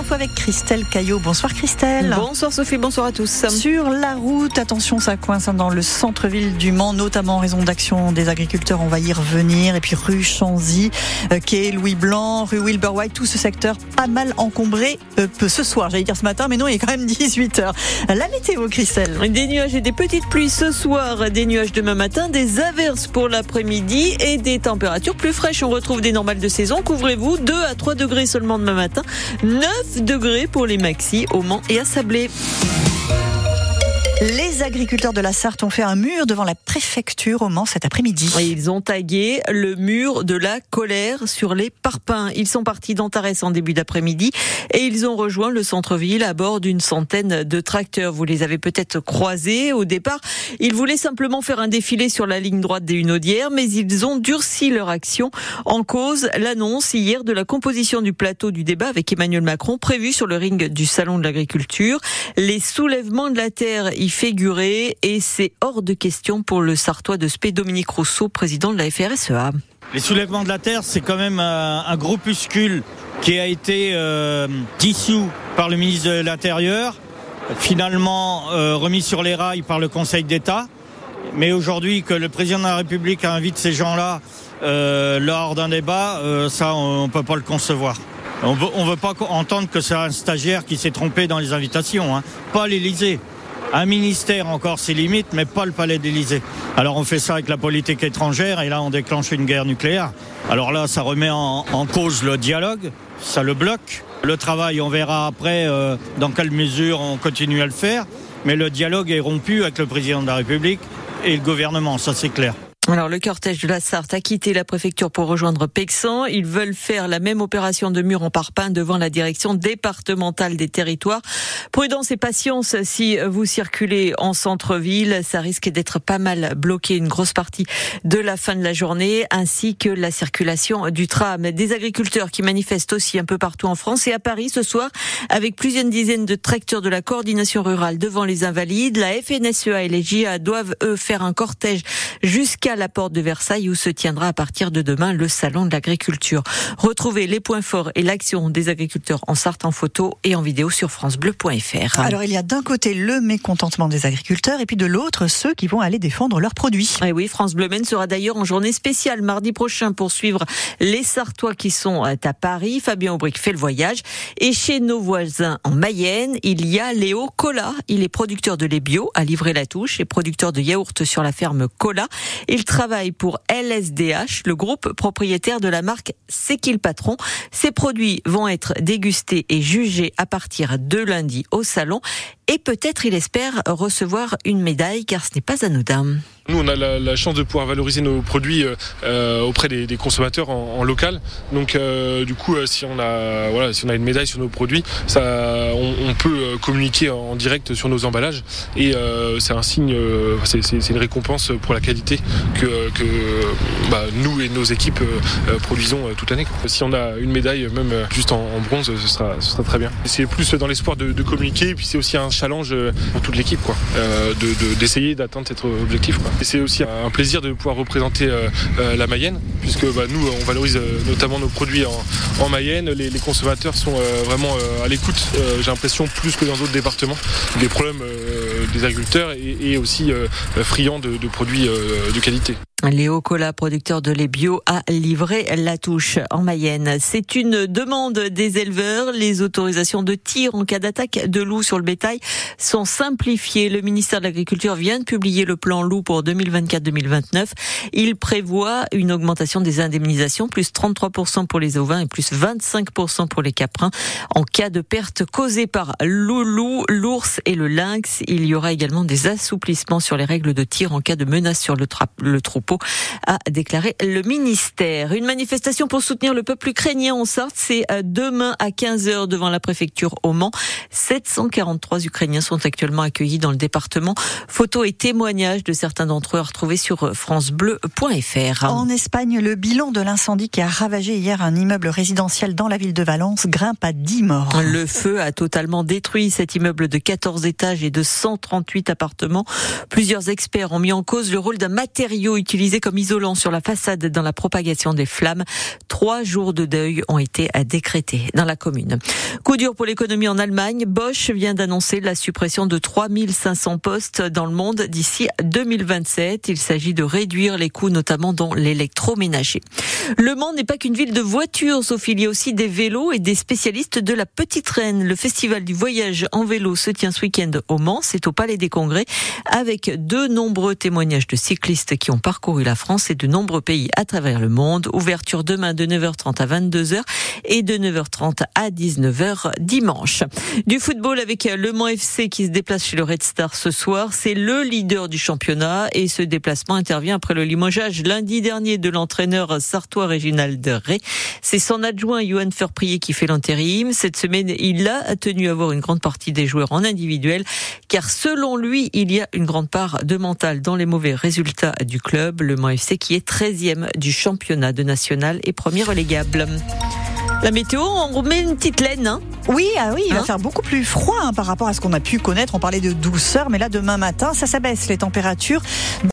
infos avec Christelle Caillot. Bonsoir Christelle. Bonsoir Sophie, bonsoir à tous. Sur la route, attention, ça coince dans le centre-ville du Mans, notamment en raison d'action des agriculteurs. On va y revenir. Et puis rue Chanzy, euh, quai Louis Blanc, rue Wilbur White, tout ce secteur pas mal encombré euh, ce soir. J'allais dire ce matin, mais non, il est quand même 18 h La météo, Christelle. Des nuages et des petites pluies ce soir, des nuages demain matin, des averses pour l'après-midi et des températures plus fraîches. On retrouve des normales de saison. Couvrez-vous 2 à 3 degrés seulement demain matin. 9 degrés pour les maxis au Mans et à Sablé. Les agriculteurs de la Sarthe ont fait un mur devant la préfecture au Mans cet après-midi. Ils ont tagué le mur de la colère sur les parpaings. Ils sont partis d'Antares en début d'après-midi et ils ont rejoint le centre-ville à bord d'une centaine de tracteurs. Vous les avez peut-être croisés au départ. Ils voulaient simplement faire un défilé sur la ligne droite des Hunaudières, mais ils ont durci leur action en cause l'annonce hier de la composition du plateau du débat avec Emmanuel Macron prévu sur le ring du Salon de l'agriculture. Les soulèvements de la terre figurer et c'est hors de question pour le Sartois de Spé, Dominique Rousseau, président de la FRSEA. Les soulèvements de la terre, c'est quand même un, groupuscule qui a été euh, dissous par le ministre de l'Intérieur, finalement euh, remis sur les rails par le Conseil d'État. Mais aujourd'hui, que le président de la République invite ces gens-là euh, lors d'un débat, ça, on ne peut pas le concevoir. On ne veut pas entendre que c'est un stagiaire qui s'est trompé dans les invitations, hein. pas l'Élysée. Un ministère encore ses limites, mais pas le palais d'Élysée. Alors on fait ça avec la politique étrangère et là on déclenche une guerre nucléaire. Alors là ça remet en, cause le dialogue, ça le bloque. Le travail, on verra après euh, dans quelle mesure on continue à le faire, mais le dialogue est rompu avec le président de la République et le gouvernement, ça c'est clair. Alors le cortège de la Sarthe a quitté la préfecture pour rejoindre Pexan. Ils veulent faire la même opération de mur en parpaing devant la direction départementale des territoires. Prudence et patience si vous circulez en centre-ville, ça risque d'être pas mal bloqué une grosse partie de la fin de la journée ainsi que la circulation du tram. Des agriculteurs qui manifestent aussi un peu partout en France et à Paris ce soir avec plusieurs dizaines de tracteurs de la coordination rurale devant les invalides. La FNSEA et les JA doivent eux faire un cortège jusqu'à la porte de Versailles où se tiendra à partir de demain le salon de l'agriculture. Retrouvez les points forts et l'action des agriculteurs en Sarthe en photo et en vidéo sur francebleu.fr. Alors il y a d'un côté le mécontentement des agriculteurs et puis de l'autre ceux qui vont aller défendre leurs produits. Et oui, France Bleu Men sera d'ailleurs en journée spéciale mardi prochain pour suivre les Sartois qui sont à Paris. Fabien Aubric fait le voyage et chez nos voisins en Mayenne, il y a Léo Cola. Il est producteur de lait bio à livrer la touche et producteur de yaourt sur la ferme Cola. Il travaille pour LSDH, le groupe propriétaire de la marque C'est patron. Ces produits vont être dégustés et jugés à partir de lundi au salon et peut-être il espère recevoir une médaille car ce n'est pas anodin. Nous, on a la, chance de pouvoir valoriser nos produits euh, euh, auprès des, consommateurs en, local. Donc, euh, du coup, si on a voilà, si on a une médaille sur nos produits, ça, on, peut communiquer en direct sur nos emballages et c'est un signe, c'est une récompense pour la qualité que, bah, nous et nos équipes produisons toute l'année. Si on a une médaille, même juste en, bronze, ce sera, ce sera très bien. C'est plus dans l'espoir de, de, communiquer, et puis c'est aussi un challenge pour toute l'équipe, quoi, d'essayer d'atteindre cet objectif. Quoi. Et c'est aussi un plaisir de pouvoir représenter euh, euh, la Mayenne, puisque bah, nous, on valorise euh, notamment nos produits en, Mayenne. Les, consommateurs sont vraiment à l'écoute, j'ai l'impression, plus que dans d'autres départements, des problèmes des agriculteurs et, aussi friands de produits de qualité. Léo Cola, producteur de lait bio, a livré la touche en Mayenne. C'est une demande des éleveurs. Les autorisations de tir en cas d'attaque de loups sur le bétail sont simplifiées. Le ministère de l'Agriculture vient de publier le plan loup pour 2024-2029. Il prévoit une augmentation des indemnisations, plus 33% pour les ovins et plus 25% pour les caprins. En cas de perte causée par loup, l'ours et le lynx, il y aura également des assouplissements sur les règles de tir en cas de menace sur le, le troupeau a déclaré le ministère. Une manifestation pour soutenir le peuple ukrainien en Sarthe, c'est euh, demain à 15h devant la préfecture au Mans. 743 Ukrainiens sont actuellement accueillis dans le département. Photos et témoignages de certains d'entre eux retrouvés sur euh, francebleu.fr. En Espagne, le bilan de l'incendie qui a ravagé hier un immeuble résidentiel dans la ville de Valence grimpe à 10 morts. Le feu a totalement détruit cet immeuble de 14 étages et de 138 appartements. Plusieurs experts ont mis en cause le rôle d'un matériau utilisé utilisé comme isolant sur la façade dans la propagation des flammes. Trois jours de deuil ont été décrétés dans la commune. Coup dur pour l'économie en Allemagne. Bosch vient d'annoncer la suppression de 3500 postes dans le monde d'ici 2027. Il s'agit de réduire les coûts, notamment dans l'électroménager. Le Mans n'est pas qu'une ville de voitures, sauf il y a aussi des vélos et des spécialistes de la Petite Reine. Le festival du voyage en vélo se tient ce week-end au Mans. C'est au Palais des Congrès avec de nombreux témoignages de cyclistes qui ont parcouru la France et de nombreux pays à travers le monde. Ouverture demain de 9h30 à 22h et de 9h30 à 19h dimanche. Du football avec Le Mans FC qui se déplace chez le Red Star ce soir. C'est le leader du championnat et ce déplacement intervient après le limogeage lundi dernier de l'entraîneur sartois Réginald Ré. C'est son adjoint Johan Ferprier qui fait l'intérim. Cette semaine, il a tenu à voir une grande partie des joueurs en individuel car selon lui, il y a une grande part de mental dans les mauvais résultats du club. Le Mans FC qui est 13e du championnat de national et premier relégable. La météo, on remet une petite laine. Hein oui, ah oui, il va Hein faire beaucoup plus froid hein, par rapport à ce qu'on a pu connaître. On parlait de douceur, mais là, demain matin, ça s'abaisse les températures.